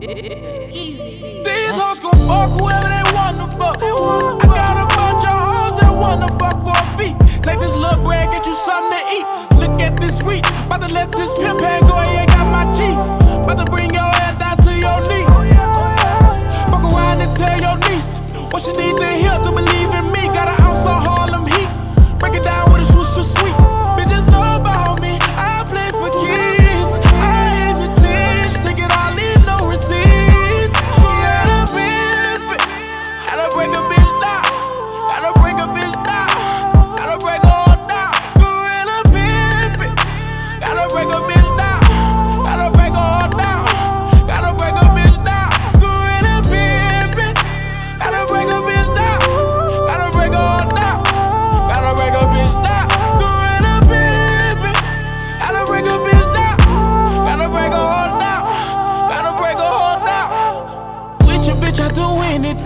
Easy. These hoes gon' fuck whoever they wanna fuck. I got a bunch of hoes that wanna fuck for a fee. Take this little bread, get you something to eat. Look at this sweet, about to let this pimp hand go ahead, got my cheese. About to bring your ass down to your knees. Fuck around and tell your niece what she need to hear to believe.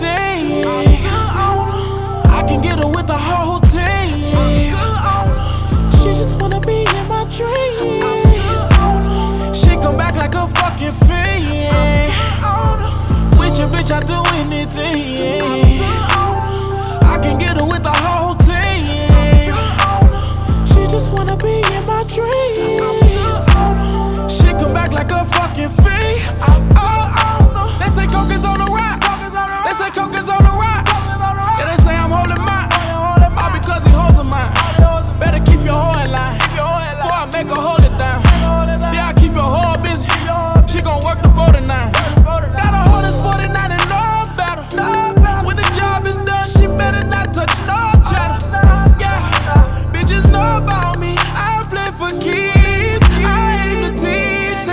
Anything. I can get her with the whole team. She just wanna be in my dreams. She come back like a fucking fiend. With your bitch, I do anything.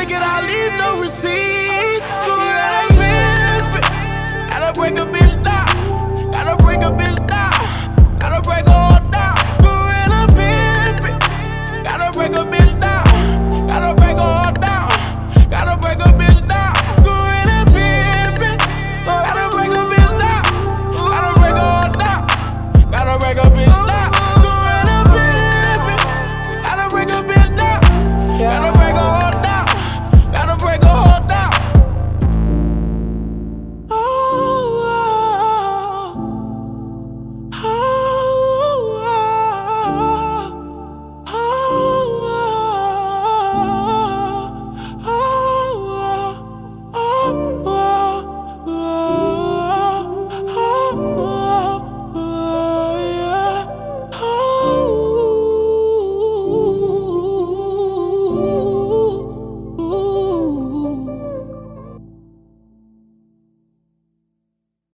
It, I leave no receipts. Yeah, baby. Gotta break a bitch